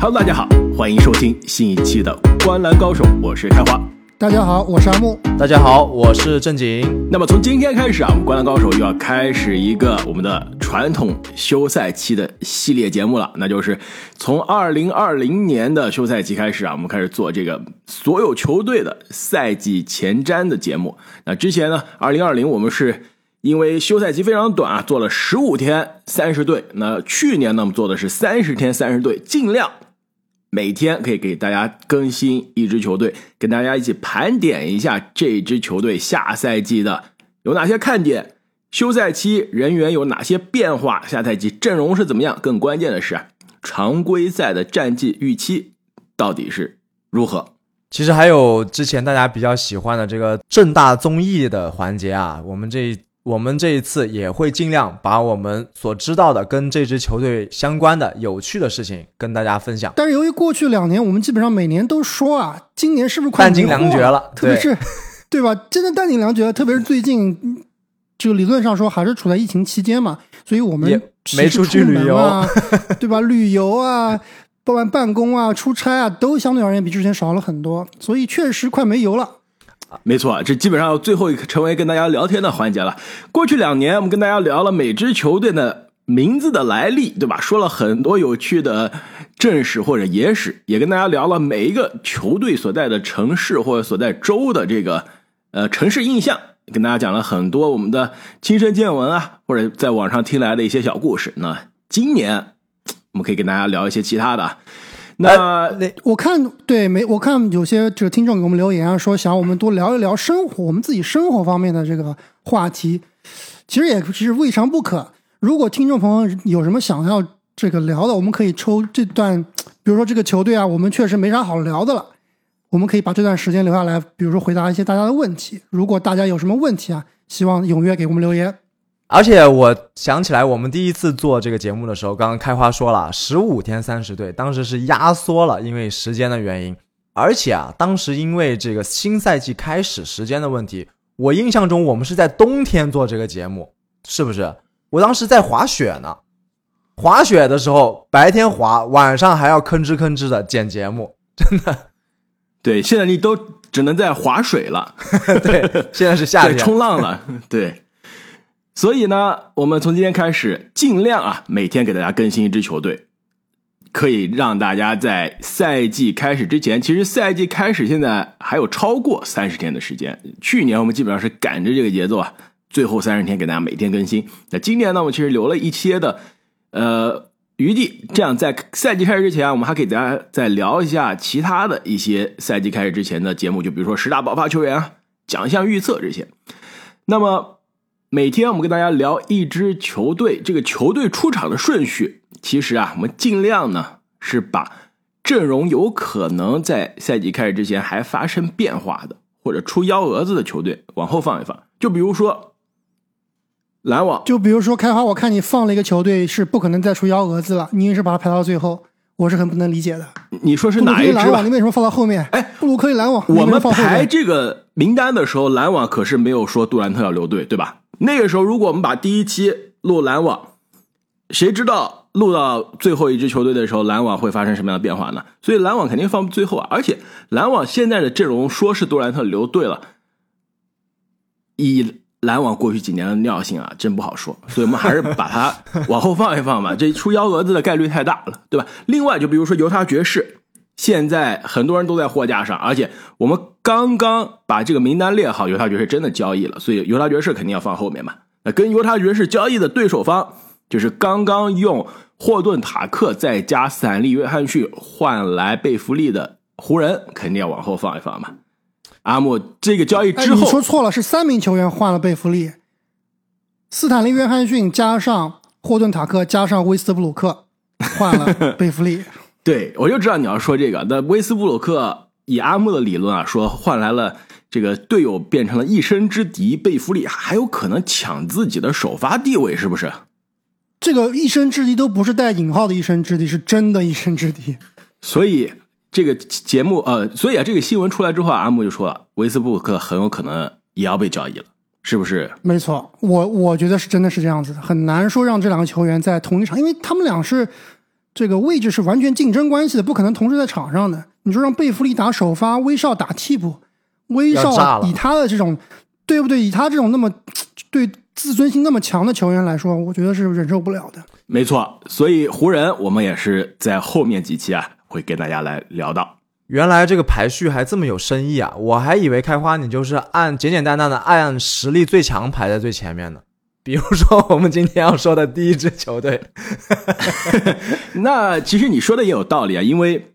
Hello，大家好，欢迎收听新一期的《观篮高手》，我是开花。大家好，我是阿木。大家好，我是正经。那么从今天开始啊，我们《观篮高手》又要开始一个我们的传统休赛期的系列节目了，那就是从二零二零年的休赛期开始啊，我们开始做这个所有球队的赛季前瞻的节目。那之前呢，二零二零我们是因为休赛期非常短啊，做了十五天三十队。那去年呢，我们做的是三十天三十队，尽量。每天可以给大家更新一支球队，跟大家一起盘点一下这支球队下赛季的有哪些看点，休赛期人员有哪些变化，下赛季阵容是怎么样？更关键的是，常规赛的战绩预期到底是如何？其实还有之前大家比较喜欢的这个正大综艺的环节啊，我们这。我们这一次也会尽量把我们所知道的跟这支球队相关的有趣的事情跟大家分享。但是由于过去两年我们基本上每年都说啊，今年是不是快弹尽粮绝了？特别是，对吧？真的弹尽粮绝了。特别是最近，就理论上说还是处在疫情期间嘛，所以我们没出去旅游啊，对吧？旅游啊，办办公啊，出差啊，都相对而言比之前少了很多，所以确实快没油了。没错，这基本上最后一个成为跟大家聊天的环节了。过去两年，我们跟大家聊了每支球队的名字的来历，对吧？说了很多有趣的正史或者野史，也跟大家聊了每一个球队所在的城市或者所在州的这个呃城市印象，跟大家讲了很多我们的亲身见闻啊，或者在网上听来的一些小故事。那今年我们可以跟大家聊一些其他的。那那我看对没？我看有些这个听众给我们留言啊，说想我们多聊一聊生活，我们自己生活方面的这个话题，其实也其实未尝不可。如果听众朋友有什么想要这个聊的，我们可以抽这段，比如说这个球队啊，我们确实没啥好聊的了，我们可以把这段时间留下来，比如说回答一些大家的问题。如果大家有什么问题啊，希望踊跃给我们留言。而且我想起来，我们第一次做这个节目的时候，刚刚开花说了十五天三十队，当时是压缩了，因为时间的原因。而且啊，当时因为这个新赛季开始时间的问题，我印象中我们是在冬天做这个节目，是不是？我当时在滑雪呢，滑雪的时候白天滑，晚上还要吭哧吭哧的剪节目，真的。对，现在你都只能在划水了。对，现在是夏天 冲浪了。对。所以呢，我们从今天开始，尽量啊，每天给大家更新一支球队，可以让大家在赛季开始之前，其实赛季开始现在还有超过三十天的时间。去年我们基本上是赶着这个节奏啊，最后三十天给大家每天更新。那今年呢，我们其实留了一些的呃余地，这样在赛季开始之前，我们还给大家再聊一下其他的一些赛季开始之前的节目，就比如说十大爆发球员啊、奖项预测这些。那么。每天我们跟大家聊一支球队，这个球队出场的顺序，其实啊，我们尽量呢是把阵容有可能在赛季开始之前还发生变化的，或者出幺蛾子的球队往后放一放。就比如说篮网，就比如说开花，我看你放了一个球队是不可能再出幺蛾子了，你硬是把它排到最后，我是很不能理解的。你说是哪一支？你为什么放到后面？哎，布鲁克林篮网，我们排这个名单的时候，篮网可是没有说杜兰特要留队，对吧？那个时候，如果我们把第一期录篮网，谁知道录到最后一支球队的时候，篮网会发生什么样的变化呢？所以篮网肯定放最后啊！而且篮网现在的阵容，说是杜兰特留队了，以篮网过去几年的尿性啊，真不好说。所以我们还是把它往后放一放吧，这出幺蛾子的概率太大了，对吧？另外，就比如说犹他爵士。现在很多人都在货架上，而且我们刚刚把这个名单列好，犹他爵士真的交易了，所以犹他爵士肯定要放后面嘛。那跟犹他爵士交易的对手方，就是刚刚用霍顿塔克再加斯坦利约翰逊换来贝弗利的湖人，肯定要往后放一放嘛。阿木，这个交易之后，说错了，是三名球员换了贝弗利，斯坦利约翰逊加上霍顿塔克加上威斯布鲁克换了贝弗利。对，我就知道你要说这个。那威斯布鲁克以阿木的理论啊，说换来了这个队友变成了一生之敌，贝弗利还有可能抢自己的首发地位，是不是？这个一生之敌都不是带引号的一生之敌，是真的一生之敌。所以这个节目呃，所以啊，这个新闻出来之后，阿木就说了，威斯布鲁克很有可能也要被交易了，是不是？没错，我我觉得是真的是这样子的，很难说让这两个球员在同一场，因为他们俩是。这个位置是完全竞争关系的，不可能同时在场上的。你说让贝弗利打首发，威少打替补，威少以他的这种，对不对？以他这种那么对自尊心那么强的球员来说，我觉得是忍受不了的。没错，所以湖人我们也是在后面几期啊会跟大家来聊到。原来这个排序还这么有深意啊！我还以为开花你就是按简简单单的按实力最强排在最前面的。比如说我们今天要说的第一支球队，那其实你说的也有道理啊，因为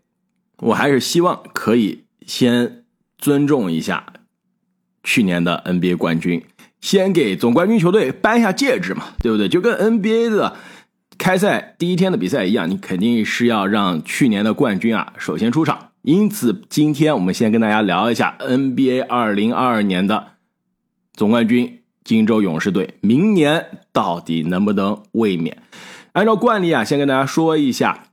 我还是希望可以先尊重一下去年的 NBA 冠军，先给总冠军球队颁下戒指嘛，对不对？就跟 NBA 的开赛第一天的比赛一样，你肯定是要让去年的冠军啊首先出场。因此，今天我们先跟大家聊一下 NBA 二零二二年的总冠军金州勇士队，明年到底能不能卫冕？按照惯例啊，先跟大家说一下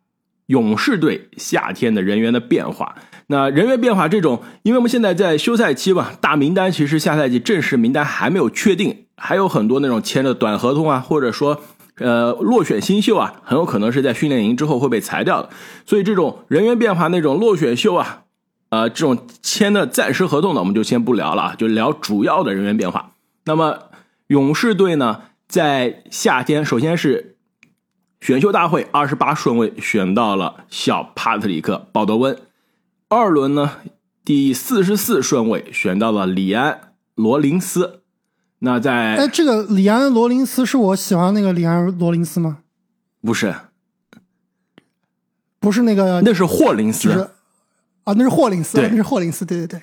勇士队夏天的人员的变化。那人员变化这种，因为我们现在在休赛期吧，大名单其实下赛季正式名单还没有确定，还有很多那种签的短合同啊，或者说呃落选新秀啊，很有可能是在训练营之后会被裁掉的。所以这种人员变化那种落选秀啊，呃这种签的暂时合同呢，我们就先不聊了啊，就聊主要的人员变化。那么勇士队呢，在夏天首先是选秀大会二十八顺位选到了小帕特里克·鲍德温，二轮呢第四十四顺位选到了里安·罗林斯。那在哎，在这个里安·罗林斯是我喜欢那个里安·罗林斯吗？不是，不是那个，那是霍林就是斯。啊，那是霍林斯，对那是霍林斯，对对对。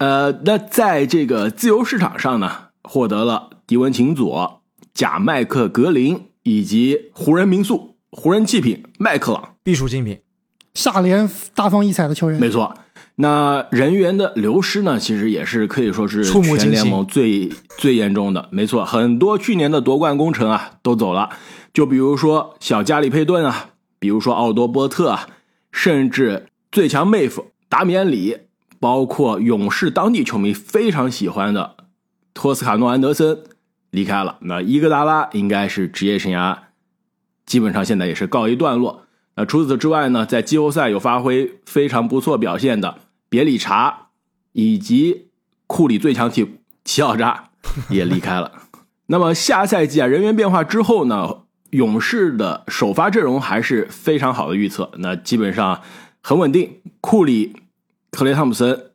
呃，那在这个自由市场上呢，获得了迪文琴佐、贾麦克格林以及湖人民宿、湖人祭品麦克朗。必属精品。下联大放异彩的球员，没错，那人员的流失呢，其实也是可以说是全联盟最最严重的。没错，很多去年的夺冠功臣啊都走了，就比如说小加里佩顿啊，比如说奥多波特啊，甚至最强妹夫达米安里，包括勇士当地球迷非常喜欢的托斯卡诺安德森离开了。那伊戈达拉应该是职业生涯基本上现在也是告一段落。那除此之外呢，在季后赛有发挥非常不错表现的别里查，以及库里最强替补齐奥扎也离开了。那么下赛季啊，人员变化之后呢，勇士的首发阵容还是非常好的预测，那基本上很稳定。库里、克雷汤普森、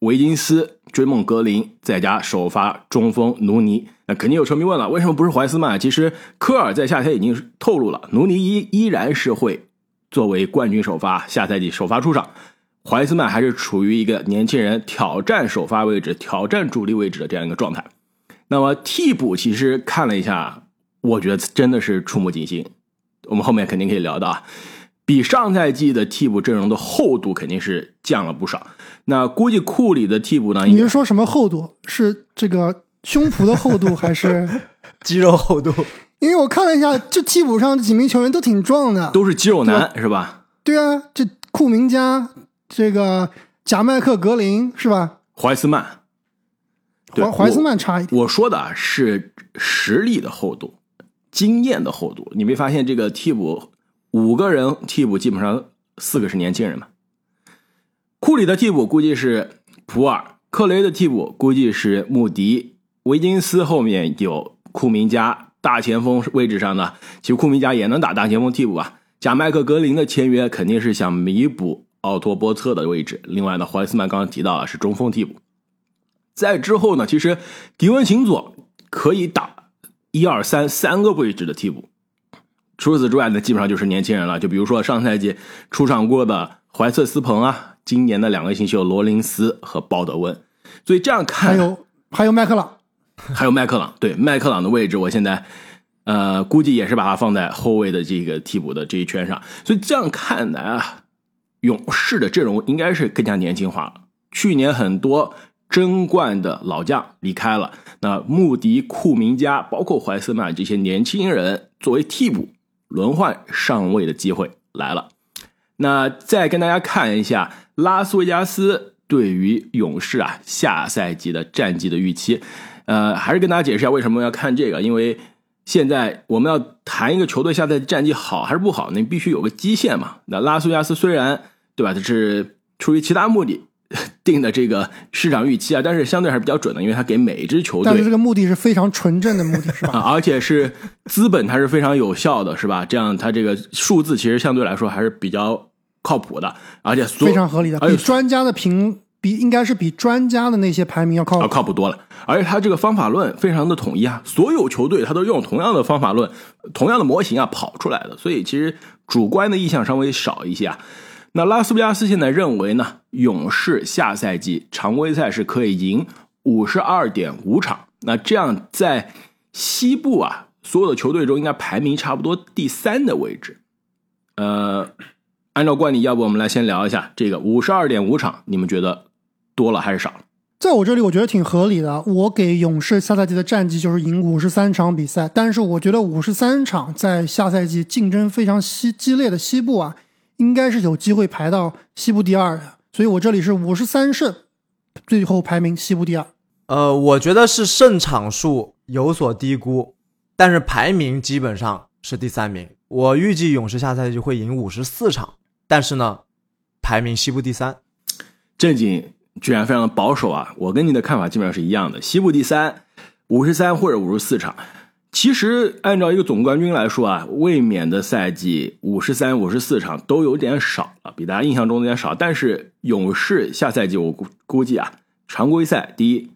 维金斯、追梦格林，再加首发中锋努尼。那肯定有球迷问了，为什么不是怀斯曼？其实科尔在夏天已经透露了，努尼依依然是会作为冠军首发，下赛季首发出场。怀斯曼还是处于一个年轻人挑战首发位置、挑战主力位置的这样一个状态。那么替补其实看了一下，我觉得真的是触目惊心。我们后面肯定可以聊到啊，比上赛季的替补阵容的厚度肯定是降了不少。那估计库里的替补呢，你是说什么厚度？是这个胸脯的厚度，还是？肌肉厚度，因为我看了一下，这替补上这几名球员都挺壮的。都是肌肉男是吧？对啊，这库明加，这个贾麦克格林是吧？怀斯曼，对怀怀斯曼差一点。我说的啊是实力的厚度，经验的厚度。你没发现这个替补五个人替补基本上四个是年轻人嘛？库里的替补估计是普尔，克雷的替补估计是穆迪，维金斯后面有库明加，大前锋位置上呢，其实库明加也能打大前锋替补啊。贾麦克格林的签约肯定是想弥补奥托波特的位置。另外呢，怀斯曼刚刚提到了是中锋替补。在之后呢，其实迪文琴佐可以打一二三三个位置的替补。除此之外呢，基本上就是年轻人了。就比如说上赛季出场过的怀特斯彭啊，今年的两个新秀罗林斯和鲍德温。所以这样看，还有还有麦克朗，还有麦克朗，对麦克朗的位置，我现在呃估计也是把他放在后卫的这个替补的这一圈上。所以这样看来啊，勇士的阵容应该是更加年轻化了。去年很多争冠的老将离开了，那穆迪、库明加，包括怀斯曼这些年轻人作为替补轮换上位的机会来了。那再跟大家看一下拉斯维加斯对于勇士啊下赛季的战绩的预期。呃，还是跟大家解释一下为什么要看这个，因为现在我们要谈一个球队下赛季战绩好还是不好，你必须有个基线嘛。那拉斯维加斯虽然对吧，它是出于其他目的 定的这个市场预期啊，但是相对还是比较准的，因为他给每一支球队但是这个目的是非常纯正的目的，是 啊，吧？而且是资本它是非常有效的，是吧？这样它这个数字其实相对来说还是比较靠谱的，而且非常合理的，而且比专家的评比应该是比专家的那些排名要靠要靠谱多了。而且它这个方法论非常的统一啊，所有球队它都用同样的方法论、同样的模型啊跑出来的，所以其实主观的意向稍微少一些啊。那拉斯维加斯现在认为呢，勇士下赛季常规赛是可以赢五十二点五场，那这样在西部啊所有的球队中应该排名差不多第三的位置。呃，按照惯例，要不我们来先聊一下这个五十二点五场，你们觉得多了还是少？在我这里，我觉得挺合理的。我给勇士下赛季的战绩就是赢五十三场比赛，但是我觉得五十三场在下赛季竞争非常激激烈的西部啊，应该是有机会排到西部第二的。所以我这里是五十三胜，最后排名西部第二。呃，我觉得是胜场数有所低估，但是排名基本上是第三名。我预计勇士下赛季会赢五十四场，但是呢，排名西部第三。正经居然非常的保守啊！我跟你的看法基本上是一样的，西部第三，五十三或者五十四场。其实按照一个总冠军来说啊，卫冕的赛季五十三、五十四场都有点少了，比大家印象中有点少。但是勇士下赛季我估估计啊，常规赛第一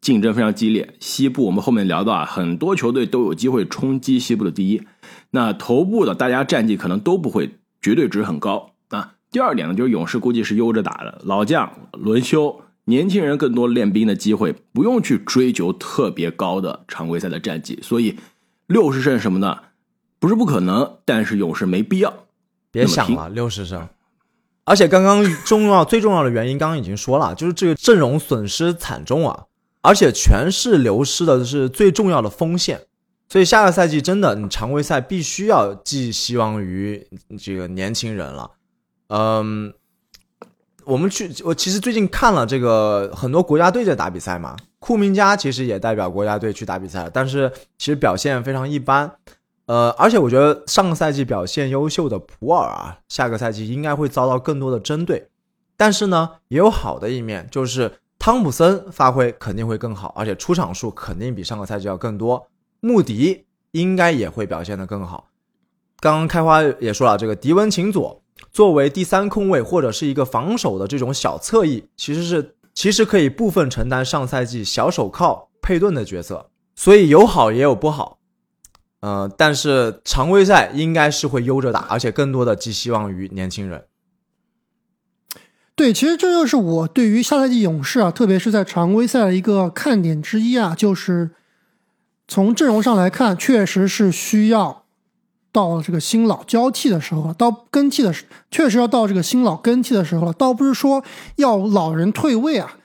竞争非常激烈，西部我们后面聊到啊，很多球队都有机会冲击西部的第一。那头部的大家战绩可能都不会绝对值很高啊。第二点呢，就是勇士估计是悠着打的，老将轮休，年轻人更多练兵的机会，不用去追求特别高的常规赛的战绩，所以六十胜什么的不是不可能，但是勇士没必要。别想了，六十胜。而且刚刚重要最重要的原因，刚刚已经说了，就是这个阵容损失惨重啊，而且全是流失的是最重要的锋线，所以下个赛季真的你常规赛必须要寄希望于这个年轻人了。嗯，我们去，我其实最近看了这个很多国家队在打比赛嘛，库明加其实也代表国家队去打比赛，但是其实表现非常一般。呃，而且我觉得上个赛季表现优秀的普尔啊，下个赛季应该会遭到更多的针对。但是呢，也有好的一面，就是汤普森发挥肯定会更好，而且出场数肯定比上个赛季要更多。穆迪应该也会表现得更好。刚刚开花也说了，这个迪文琴佐作为第三控卫或者是一个防守的这种小侧翼，其实是其实可以部分承担上赛季小手铐佩顿的角色，所以有好也有不好。呃，但是常规赛应该是会悠着打，而且更多的寄希望于年轻人。对，其实这就是我对于下赛季勇士啊，特别是在常规赛的一个看点之一啊，就是从阵容上来看，确实是需要到了这个新老交替的时候了，到更替的时，确实要到这个新老更替的时候了。倒不是说要老人退位啊，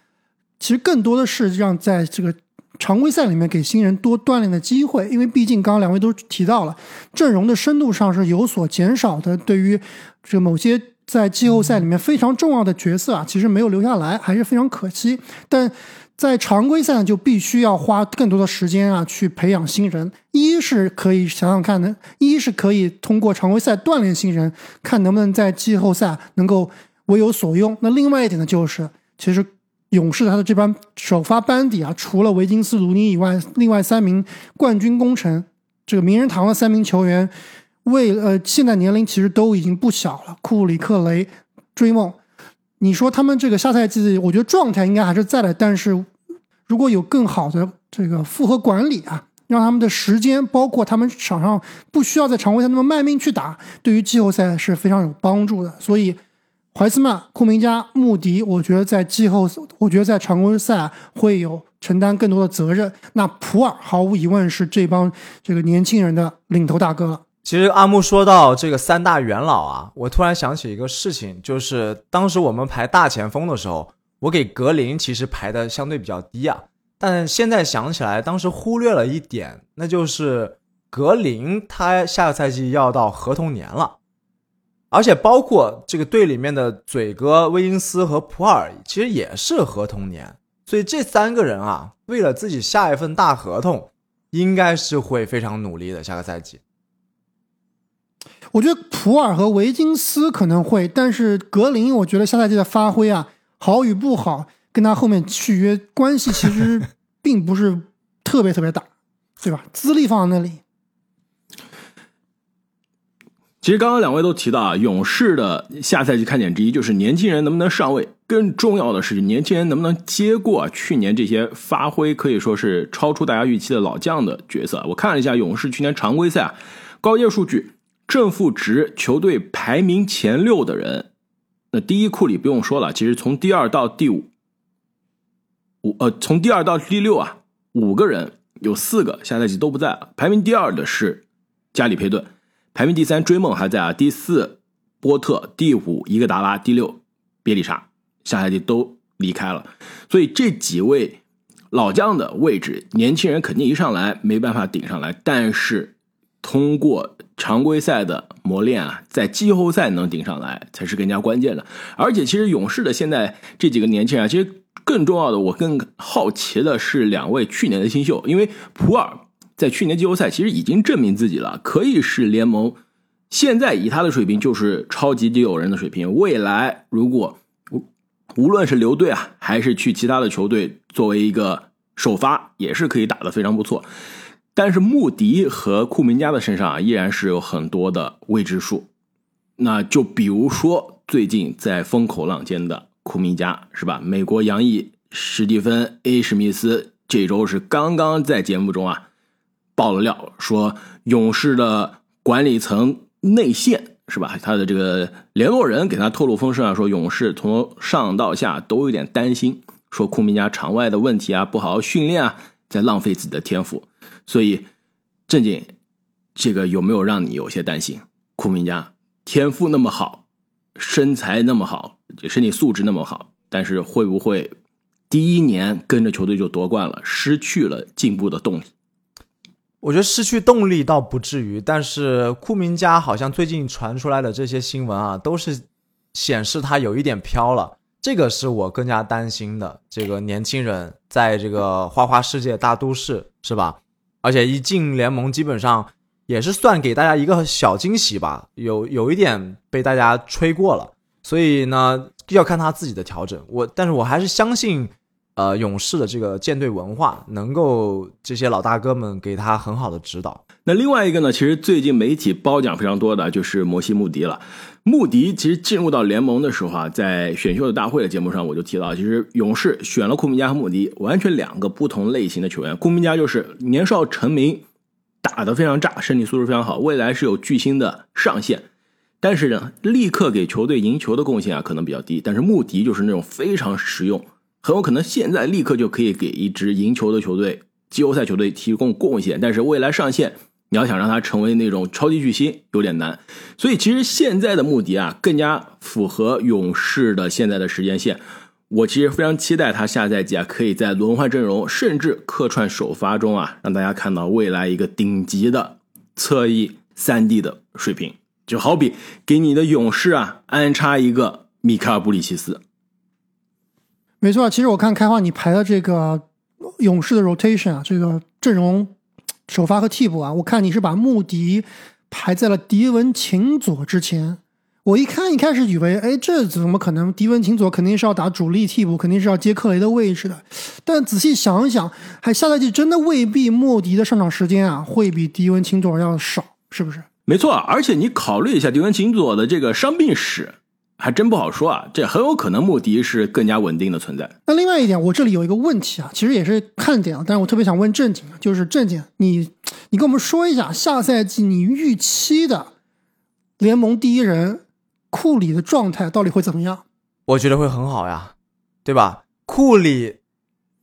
其实更多的是让在这个常规赛里面给新人多锻炼的机会，因为毕竟刚刚两位都提到了，阵容的深度上是有所减少的，对于这某些。在季后赛里面非常重要的角色啊，其实没有留下来，还是非常可惜。但在常规赛呢就必须要花更多的时间啊，去培养新人。一是可以想想看的，一是可以通过常规赛锻炼新人，看能不能在季后赛能够为有所用。那另外一点呢，就是其实勇士他的这班首发班底啊，除了维金斯、卢尼以外，另外三名冠军功臣，这个名人堂的三名球员。为呃，现在年龄其实都已经不小了。库里、克雷、追梦，你说他们这个下赛季，我觉得状态应该还是在的。但是如果有更好的这个复合管理啊，让他们的时间，包括他们场上不需要在常规赛那么卖命去打，对于季后赛是非常有帮助的。所以，怀斯曼、库明加、穆迪，我觉得在季后，我觉得在常规赛会有承担更多的责任。那普尔毫无疑问是这帮这个年轻人的领头大哥了。其实阿木说到这个三大元老啊，我突然想起一个事情，就是当时我们排大前锋的时候，我给格林其实排的相对比较低啊，但现在想起来，当时忽略了一点，那就是格林他下个赛季要到合同年了，而且包括这个队里面的嘴哥威金斯和普尔，其实也是合同年，所以这三个人啊，为了自己下一份大合同。应该是会非常努力的。下个赛季，我觉得普尔和维金斯可能会，但是格林，我觉得下赛季的发挥啊，好与不好，跟他后面续约关系其实 并不是特别特别大，对吧？资历放在那里。其实刚刚两位都提到啊，勇士的下赛季看点之一就是年轻人能不能上位，更重要的是年轻人能不能接过去年这些发挥可以说是超出大家预期的老将的角色。我看了一下勇士去年常规赛啊，高阶数据正负值球队排名前六的人，那第一库里不用说了，其实从第二到第五，五呃从第二到第六啊，五个人有四个下赛季都不在了，排名第二的是加里佩顿。排名第三，追梦还在啊。第四，波特；第五，伊戈达拉；第六，别里沙，下赛季都离开了。所以这几位老将的位置，年轻人肯定一上来没办法顶上来。但是通过常规赛的磨练啊，在季后赛能顶上来才是更加关键的。而且，其实勇士的现在这几个年轻人，其实更重要的，我更好奇的是两位去年的新秀，因为普尔。在去年季后赛，其实已经证明自己了，可以是联盟现在以他的水平就是超级第六人的水平。未来如果无论是留队啊，还是去其他的球队作为一个首发，也是可以打得非常不错。但是穆迪和库明加的身上啊，依然是有很多的未知数。那就比如说最近在风口浪尖的库明加，是吧？美国洋裔史蒂芬 A 史密斯这周是刚刚在节目中啊。爆了料，说勇士的管理层内线是吧？他的这个联络人给他透露风声啊，说勇士从上到下都有点担心，说库明加场外的问题啊，不好好训练啊，在浪费自己的天赋。所以，正经，这个有没有让你有些担心？库明加天赋那么好，身材那么好，身体素质那么好，但是会不会第一年跟着球队就夺冠了，失去了进步的动力？我觉得失去动力倒不至于，但是库明加好像最近传出来的这些新闻啊，都是显示他有一点飘了，这个是我更加担心的。这个年轻人在这个花花世界大都市是吧？而且一进联盟，基本上也是算给大家一个小惊喜吧，有有一点被大家吹过了，所以呢，要看他自己的调整。我，但是我还是相信。呃，勇士的这个舰队文化能够这些老大哥们给他很好的指导。那另外一个呢，其实最近媒体褒奖非常多的就是摩西穆迪了。穆迪其实进入到联盟的时候啊，在选秀的大会的节目上我就提到，其实勇士选了库明加和穆迪，完全两个不同类型的球员。库明加就是年少成名，打得非常炸，身体素质非常好，未来是有巨星的上限。但是呢，立刻给球队赢球的贡献啊，可能比较低。但是穆迪就是那种非常实用。很有可能现在立刻就可以给一支赢球的球队、季后赛球队提供贡献，但是未来上线，你要想让他成为那种超级巨星有点难。所以其实现在的穆迪啊，更加符合勇士的现在的时间线。我其实非常期待他下赛季啊，可以在轮换阵容甚至客串首发中啊，让大家看到未来一个顶级的侧翼三 D 的水平。就好比给你的勇士啊安插一个米卡尔布里奇斯。没错，其实我看开花你排的这个勇士的 rotation 啊，这个阵容首发和替补啊，我看你是把穆迪排在了迪文琴佐之前。我一看一开始以为，哎，这怎么可能？迪文琴佐肯定是要打主力替补，肯定是要接克雷的位置的。但仔细想一想，还下赛季真的未必穆迪的上场时间啊会比迪文琴佐要少，是不是？没错，而且你考虑一下迪文琴佐的这个伤病史。还真不好说啊，这很有可能穆迪是更加稳定的存在。那另外一点，我这里有一个问题啊，其实也是看点啊，但是我特别想问正经，就是正经，你你跟我们说一下下赛季你预期的联盟第一人库里的状态到底会怎么样？我觉得会很好呀，对吧？库里，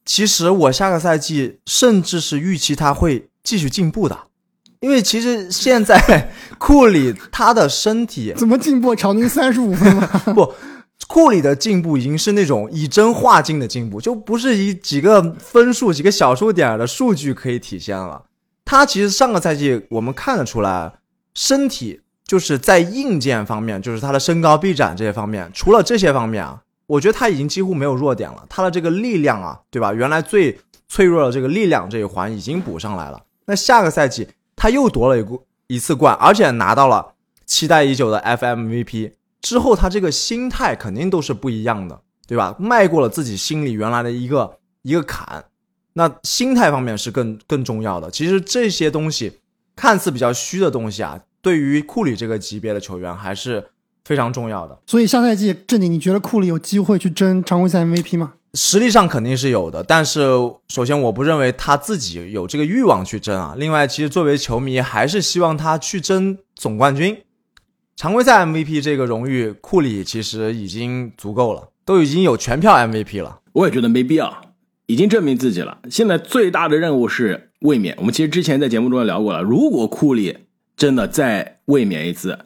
其实我下个赛季甚至是预期他会继续进步的。因为其实现在 库里他的身体 怎么进步？场均三十五分吗？不，库里的进步已经是那种以真化境的进步，就不是以几个分数、几个小数点的数据可以体现了。他其实上个赛季我们看得出来，身体就是在硬件方面，就是他的身高臂展这些方面，除了这些方面啊，我觉得他已经几乎没有弱点了。他的这个力量啊，对吧？原来最脆弱的这个力量这一环已经补上来了。那下个赛季他又夺了一个一次冠，而且拿到了期待已久的 FMVP 之后，他这个心态肯定都是不一样的，对吧？迈过了自己心里原来的一个一个坎，那心态方面是更更重要的。其实这些东西看似比较虚的东西啊，对于库里这个级别的球员还是非常重要的。所以下赛季正经，你觉得库里有机会去争常规赛 MVP 吗？实力上肯定是有的，但是首先我不认为他自己有这个欲望去争啊。另外，其实作为球迷，还是希望他去争总冠军、常规赛 MVP 这个荣誉。库里其实已经足够了，都已经有全票 MVP 了。我也觉得没必要，已经证明自己了。现在最大的任务是卫冕。我们其实之前在节目中也聊过了，如果库里真的再卫冕一次，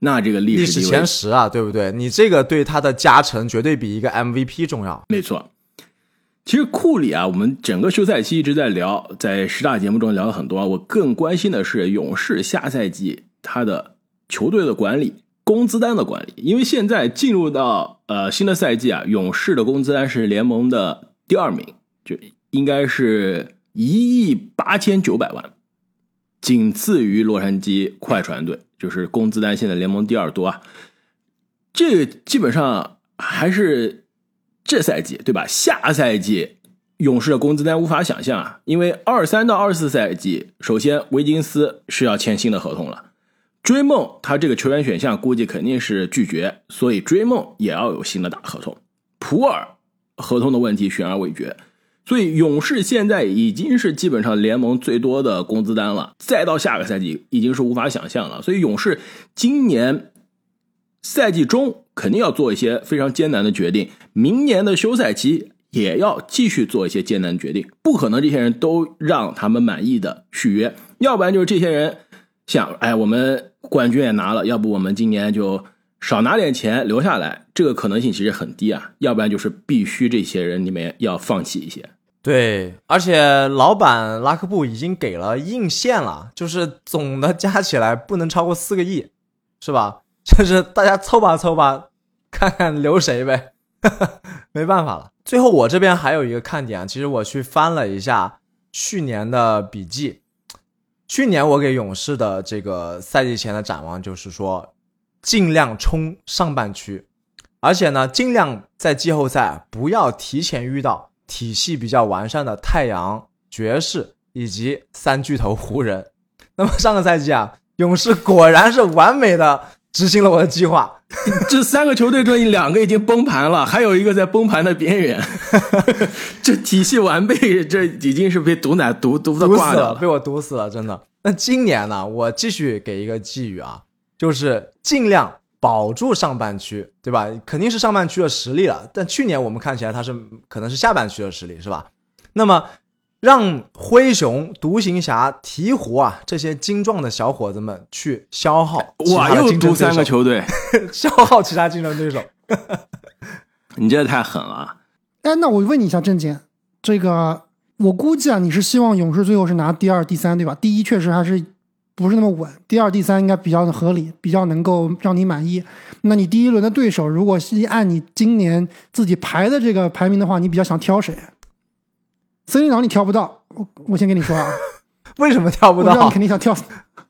那这个历史前十啊，对不对？你这个对他的加成绝对比一个 MVP 重要。没错，其实库里啊，我们整个休赛期一直在聊，在十大节目中聊了很多。我更关心的是勇士下赛季他的球队的管理、工资单的管理，因为现在进入到呃新的赛季啊，勇士的工资单是联盟的第二名，就应该是一亿八千九百万，仅次于洛杉矶快船队。就是工资单现在联盟第二多啊，这个基本上还是这赛季对吧？下赛季勇士的工资单无法想象啊，因为二三到二四赛季，首先维金斯是要签新的合同了，追梦他这个球员选项估计肯定是拒绝，所以追梦也要有新的大合同。普尔合同的问题悬而未决。所以勇士现在已经是基本上联盟最多的工资单了，再到下个赛季已经是无法想象了。所以勇士今年赛季中肯定要做一些非常艰难的决定，明年的休赛期也要继续做一些艰难决定，不可能这些人都让他们满意的续约，要不然就是这些人想，哎，我们冠军也拿了，要不我们今年就少拿点钱留下来，这个可能性其实很低啊，要不然就是必须这些人里面要放弃一些。对，而且老板拉克布已经给了硬线了，就是总的加起来不能超过四个亿，是吧？就是大家凑吧凑吧，看看留谁呗，没办法了。最后我这边还有一个看点，其实我去翻了一下去年的笔记，去年我给勇士的这个赛季前的展望就是说，尽量冲上半区，而且呢，尽量在季后赛不要提前遇到。体系比较完善的太阳、爵士以及三巨头湖人，那么上个赛季啊，勇士果然是完美的执行了我的计划。这三个球队中，两个已经崩盘了，还有一个在崩盘的边缘。这体系完备，这已经是被毒奶毒毒的挂了，被我毒死了，真的。那今年呢，我继续给一个寄语啊，就是尽量。保住上半区，对吧？肯定是上半区的实力了。但去年我们看起来他是可能是下半区的实力，是吧？那么让灰熊、独行侠、鹈鹕啊这些精壮的小伙子们去消耗，哇，又独三个球队，消耗其他竞争对手。你这太狠了！哎，那我问你一下，郑简，这个我估计啊，你是希望勇士最后是拿第二、第三，对吧？第一确实还是。不是那么稳，第二、第三应该比较的合理，比较能够让你满意。那你第一轮的对手，如果是按你今年自己排的这个排名的话，你比较想挑谁？森林狼你挑不到，我我先跟你说啊，为什么挑不到？你肯定想挑，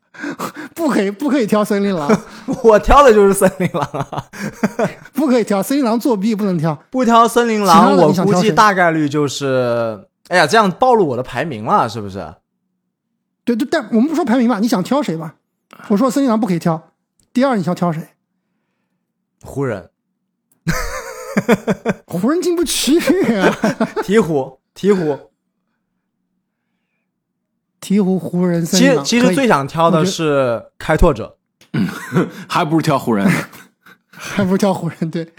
不可以不可以挑森林狼，我挑的就是森林狼啊，不可以挑森林狼作弊不能挑，不挑森林狼，我估计大概率就是，哎呀，这样暴露我的排名了，是不是？对对，但我们不说排名吧，你想挑谁吧？我说森林狼不可以挑，第二你想挑谁？湖人，湖人进不去啊。鹈鹕，鹈鹕，鹈鹕，湖人。其实其实最想挑的是开拓者，还不如挑湖人，还不如挑湖人。对。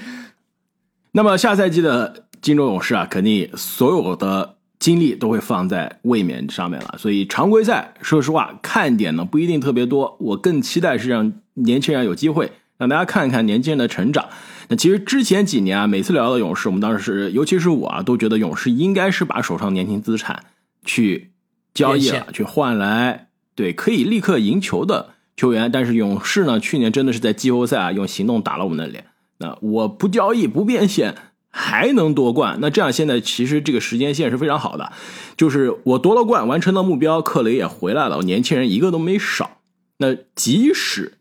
那么下赛季的金州勇士啊，肯定所有的。精力都会放在卫冕上面了，所以常规赛说实话看点呢不一定特别多。我更期待是让年轻人有机会，让大家看一看年轻人的成长。那其实之前几年啊，每次聊到勇士，我们当时是，尤其是我啊，都觉得勇士应该是把手上年轻资产去交易了，去换来对可以立刻赢球的球员。但是勇士呢，去年真的是在季后赛啊用行动打了我们的脸。那我不交易不变现。还能夺冠，那这样现在其实这个时间线是非常好的，就是我夺了冠，完成了目标，克雷也回来了，我年轻人一个都没少。那即使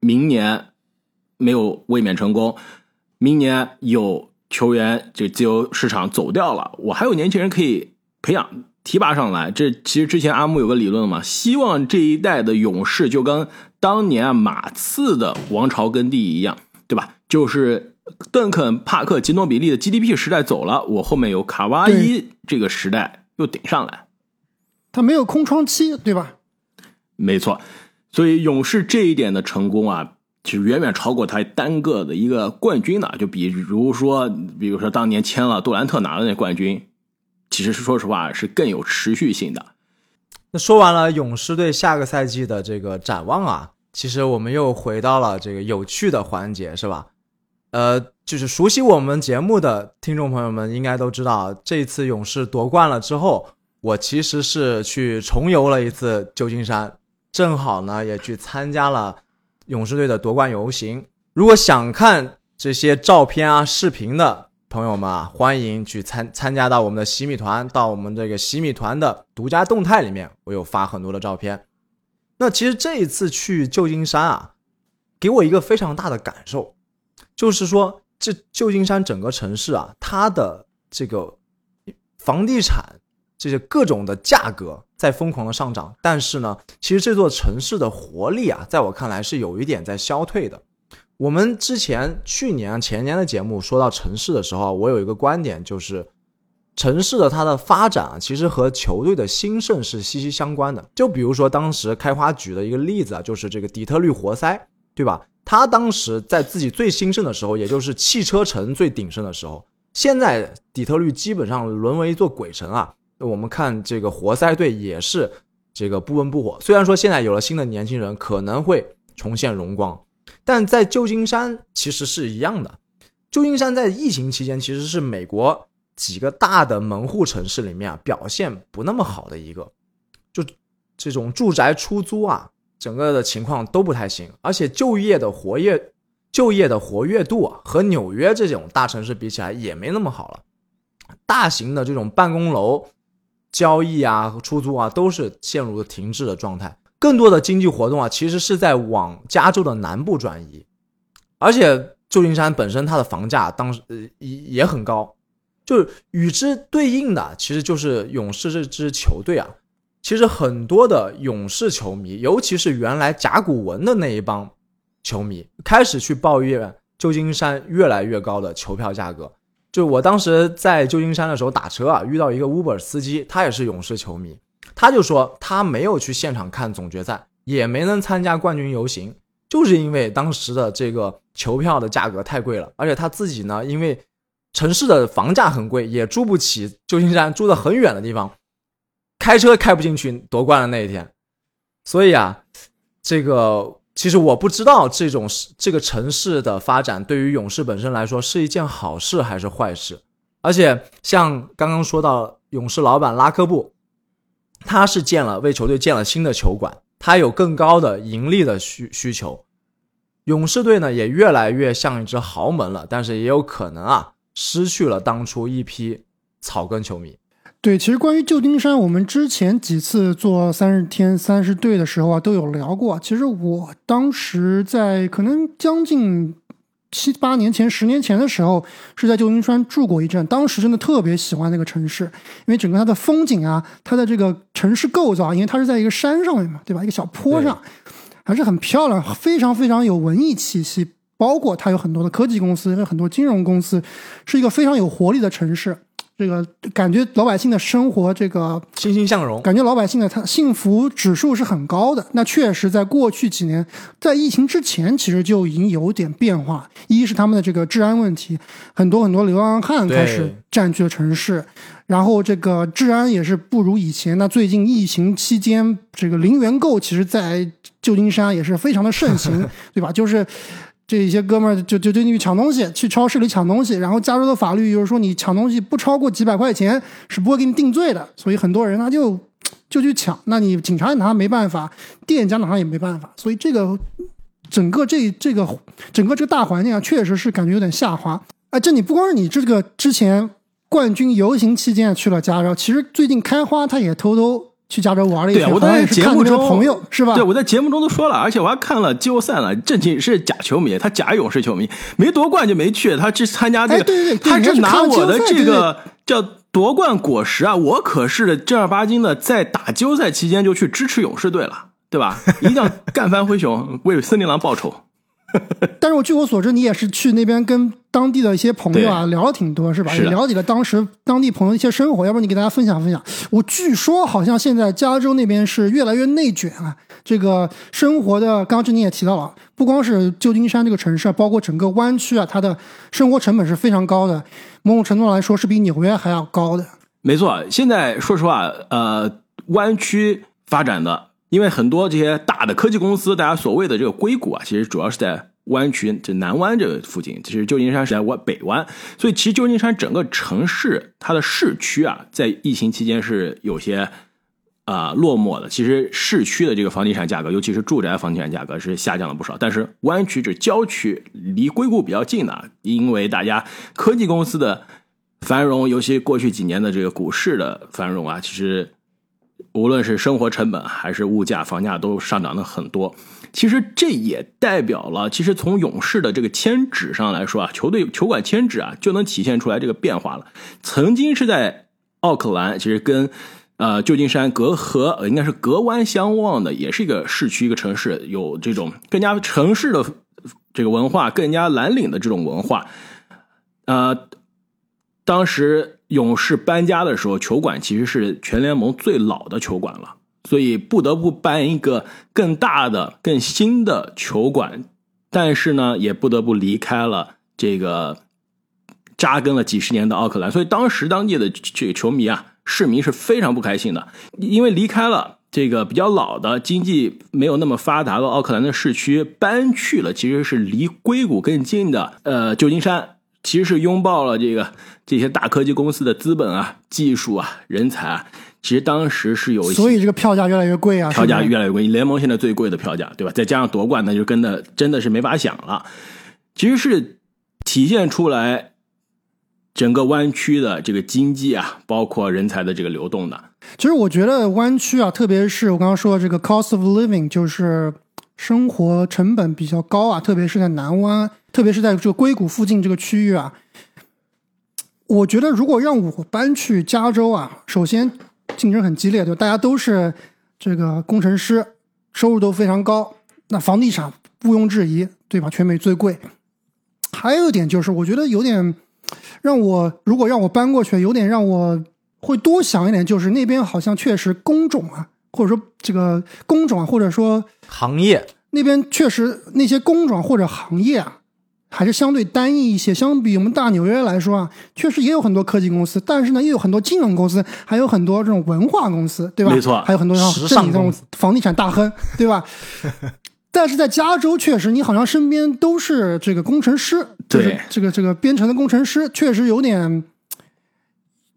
明年没有卫冕成功，明年有球员这自由市场走掉了，我还有年轻人可以培养提拔上来。这其实之前阿木有个理论嘛，希望这一代的勇士就跟当年马刺的王朝跟地一样，对吧？就是邓肯、帕克、吉诺比利的 GDP 时代走了，我后面有卡哇伊这个时代又顶上来，他没有空窗期，对吧？没错。所以勇士这一点的成功啊，其实远远超过他单个的一个冠军的。就比如说，比如说当年签了杜兰特拿的那冠军，其实是说实话是更有持续性的。那说完了勇士队下个赛季的这个展望啊，其实我们又回到了这个有趣的环节，是吧？呃，就是熟悉我们节目的听众朋友们应该都知道，这次勇士夺冠了之后，我其实是去重游了一次旧金山。正好呢，也去参加了勇士队的夺冠游行。如果想看这些照片啊、视频的朋友们啊，欢迎去参参加到我们的洗米团，到我们这个洗米团的独家动态里面，我有发很多的照片。那其实这一次去旧金山啊，给我一个非常大的感受，就是说这旧金山整个城市啊，它的这个房地产这些各种的价格。在疯狂的上涨，但是呢，其实这座城市的活力啊，在我看来是有一点在消退的。我们之前去年前年的节目说到城市的时候，我有一个观点，就是城市的它的发展啊，其实和球队的兴盛是息息相关的。就比如说当时开花举的一个例子啊，就是这个底特律活塞，对吧？他当时在自己最兴盛的时候，也就是汽车城最鼎盛的时候，现在底特律基本上沦为一座鬼城啊。我们看这个活塞队也是这个不温不火。虽然说现在有了新的年轻人，可能会重现荣光，但在旧金山其实是一样的。旧金山在疫情期间其实是美国几个大的门户城市里面啊表现不那么好的一个，就这种住宅出租啊，整个的情况都不太行，而且就业的活跃就业的活跃度啊和纽约这种大城市比起来也没那么好了。大型的这种办公楼。交易啊出租啊都是陷入了停滞的状态，更多的经济活动啊其实是在往加州的南部转移，而且旧金山本身它的房价当时呃也也很高，就是与之对应的其实就是勇士这支球队啊，其实很多的勇士球迷，尤其是原来甲骨文的那一帮球迷，开始去抱怨旧金山越来越高的球票价格。就我当时在旧金山的时候打车啊，遇到一个 Uber 司机，他也是勇士球迷，他就说他没有去现场看总决赛，也没能参加冠军游行，就是因为当时的这个球票的价格太贵了，而且他自己呢，因为城市的房价很贵，也住不起旧金山，住的很远的地方，开车开不进去夺冠的那一天，所以啊，这个。其实我不知道这种这个城市的发展对于勇士本身来说是一件好事还是坏事。而且像刚刚说到勇士老板拉科布，他是建了为球队建了新的球馆，他有更高的盈利的需需求。勇士队呢也越来越像一支豪门了，但是也有可能啊失去了当初一批草根球迷。对，其实关于旧金山，我们之前几次做三十天三十队的时候啊，都有聊过。其实我当时在可能将近七八年前、十年前的时候，是在旧金山住过一阵。当时真的特别喜欢那个城市，因为整个它的风景啊，它的这个城市构造，因为它是在一个山上面嘛，对吧？一个小坡上，还是很漂亮，非常非常有文艺气息。包括它有很多的科技公司，有很多金融公司，是一个非常有活力的城市。这个感觉老百姓的生活，这个欣欣向荣，感觉老百姓的他幸福指数是很高的。那确实，在过去几年，在疫情之前，其实就已经有点变化。一是他们的这个治安问题，很多很多流浪汉开始占据了城市，然后这个治安也是不如以前。那最近疫情期间，这个零元购其实，在旧金山也是非常的盛行，对吧？就是。这一些哥们儿就就就去抢东西，去超市里抢东西，然后加州的法律就是说，你抢东西不超过几百块钱是不会给你定罪的，所以很多人他就就去抢，那你警察拿没办法，店家拿也没办法，所以这个整个这这个整个这个大环境啊，确实是感觉有点下滑。啊，这你不光是你这个之前冠军游行期间去了加州，其实最近开花他也偷偷去加州玩了一圈，对我在节目中朋友是吧？对，我在节目中都说了，而且我还看了季后赛了。郑经是假球迷，他假勇士球迷，没夺冠就没去，他去参加这个，哎对对对他是拿我的这个叫夺冠果实啊！我可是正儿八经的在打季后赛期间就去支持勇士队了，对吧？一定要干翻灰熊，为森林狼报仇。但是我据我所知，你也是去那边跟当地的一些朋友啊聊了挺多，是吧？是也了解了当时当地朋友的一些生活，要不然你给大家分享分享。我据说好像现在加州那边是越来越内卷啊，这个生活的，刚刚这你也提到了，不光是旧金山这个城市啊，包括整个湾区啊，它的生活成本是非常高的，某种程度来说是比纽约还要高的。没错，现在说实话，呃，湾区发展的，因为很多这些大的科技公司，大家所谓的这个硅谷啊，其实主要是在湾区，这南湾这个附近。其实旧金山是在湾北湾，所以其实旧金山整个城市它的市区啊，在疫情期间是有些啊、落寞的。其实市区的这个房地产价格，尤其是住宅房地产价格是下降了不少，但是湾区这郊区，离硅谷比较近的，因为大家科技公司的。繁荣，尤其过去几年的这个股市的繁荣啊，其实无论是生活成本还是物价、房价都上涨了很多。其实这也代表了，其实从勇士的这个签纸上来说啊，球队球馆签纸啊，就能体现出来这个变化了。曾经是在奥克兰，其实跟呃旧金山隔河，应该是隔湾相望的，也是一个市区一个城市，有这种更加城市的这个文化，更加蓝领的这种文化。呃，当时勇士搬家的时候，球馆其实是全联盟最老的球馆了，所以不得不搬一个更大的、更新的球馆。但是呢，也不得不离开了这个扎根了几十年的奥克兰，所以当时当地的这个球迷啊，市民是非常不开心的，因为离开了这个比较老的、经济没有那么发达的奥克兰的市区，搬去了其实是离硅谷更近的呃旧金山。其实是拥抱了这个这些大科技公司的资本啊、技术啊、人才啊。其实当时是有所以这个票价越来越贵啊，票价越来越贵，联盟现在最贵的票价，对吧？再加上夺冠，那就跟的真的是没法想了。其实是体现出来整个湾区的这个经济啊，包括人才的这个流动的。其实我觉得湾区啊，特别是我刚刚说的这个 cost of living，就是生活成本比较高啊，特别是在南湾，特别是在这个硅谷附近这个区域啊。我觉得如果让我搬去加州啊，首先竞争很激烈，对吧？大家都是这个工程师，收入都非常高，那房地产毋庸置疑，对吧？全美最贵。还有一点就是，我觉得有点让我，如果让我搬过去，有点让我会多想一点，就是那边好像确实工种啊，或者说这个工种啊，或者说行业那边确实那些工种或者行业啊，还是相对单一一些。相比我们大纽约来说啊，确实也有很多科技公司，但是呢，也有很多金融公司，还有很多这种文化公司，对吧？没错还有很多像时这里这种房地产大亨，对吧？但是在加州，确实你好像身边都是这个工程师，就是对这个这个编程的工程师，确实有点，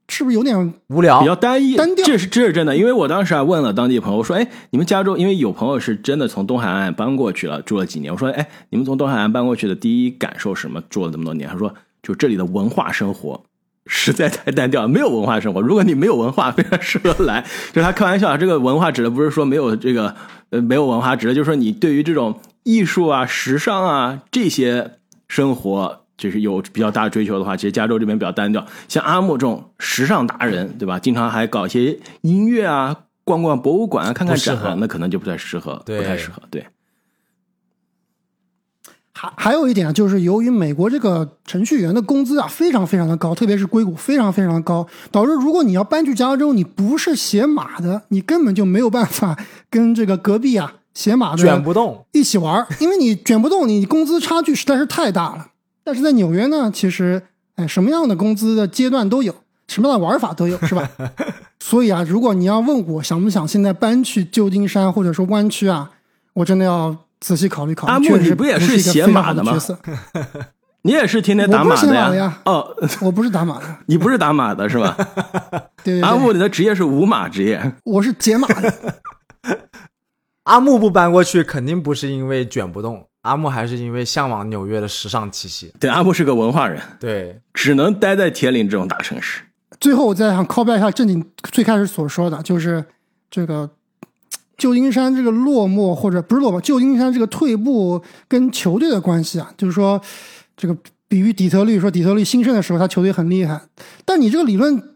是不是有点无聊比较单一，单调这是这是真的。因为我当时还问了当地朋友，我说：“哎，你们加州，因为有朋友是真的从东海岸搬过去了，住了几年。我说：哎，你们从东海岸搬过去的第一感受是什么？住了这么多年？他说：就这里的文化生活实在太单调，没有文化生活。如果你没有文化，非常适合来。就是他开玩笑，这个文化指的不是说没有这个呃没有文化，指的就是说你对于这种艺术啊、时尚啊这些生活。”就是有比较大的追求的话，其实加州这边比较单调。像阿木这种时尚达人，对吧？经常还搞一些音乐啊，逛逛博物馆啊，看看展那可能就不太适合，对不太适合。对，还还有一点啊，就是由于美国这个程序员的工资啊非常非常的高，特别是硅谷非常非常的高，导致如果你要搬去加州，你不是写码的，你根本就没有办法跟这个隔壁啊写码的卷不动。一起玩，因为你卷不动，你工资差距实在是太大了。但是在纽约呢，其实哎，什么样的工资的阶段都有，什么样的玩法都有，是吧？所以啊，如果你要问我想不想现在搬去旧金山或者说湾区啊，我真的要仔细考虑考虑。阿木你不也是是一个写非常好码的吗角色？你也是天天打我不是写码的呀哦，我不是打码的，你不是打码的是吧？对对阿木，你的职业是无码职业。我是解码的。阿木不搬过去，肯定不是因为卷不动，阿木还是因为向往纽约的时尚气息。对，阿木是个文化人，对，只能待在铁岭这种大城市。最后，我再想 call back 一下正经最开始所说的，就是这个旧金山这个落寞，或者不是落寞，旧金山这个退步跟球队的关系啊，就是说这个比喻底特律，说底特律兴盛的时候，他球队很厉害，但你这个理论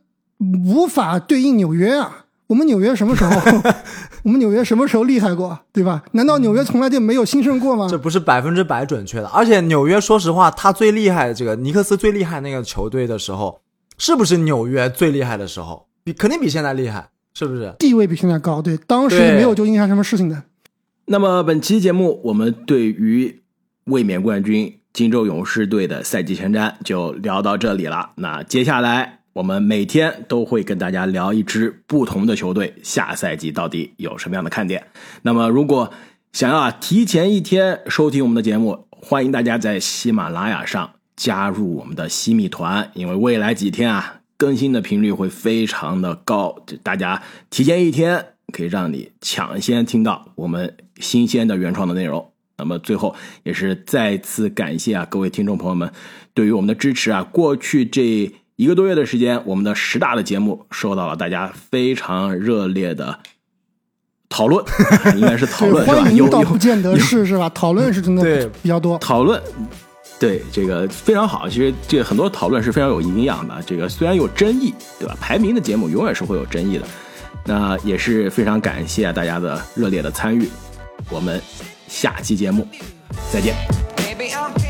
无法对应纽约啊。我们纽约什么时候？我们纽约什么时候厉害过？对吧？难道纽约从来就没有兴盛过吗？这不是百分之百准确的。而且纽约，说实话，他最厉害的这个尼克斯最厉害那个球队的时候，是不是纽约最厉害的时候？比肯定比现在厉害，是不是？地位比现在高。对，当时没有旧金山什么事情的。那么本期节目，我们对于卫冕冠军金州勇士队的赛季前瞻就聊到这里了。那接下来。我们每天都会跟大家聊一支不同的球队下赛季到底有什么样的看点。那么，如果想要提前一天收听我们的节目，欢迎大家在喜马拉雅上加入我们的西米团，因为未来几天啊更新的频率会非常的高，大家提前一天可以让你抢先听到我们新鲜的原创的内容。那么最后也是再次感谢啊各位听众朋友们对于我们的支持啊，过去这。一个多月的时间，我们的十大的节目受到了大家非常热烈的讨论，应该是讨论是吧？欢迎倒不见得是是吧？讨论是真的对比较多。讨论对这个非常好，其实这个很多讨论是非常有营养的。这个虽然有争议，对吧？排名的节目永远是会有争议的。那也是非常感谢大家的热烈的参与。我们下期节目再见。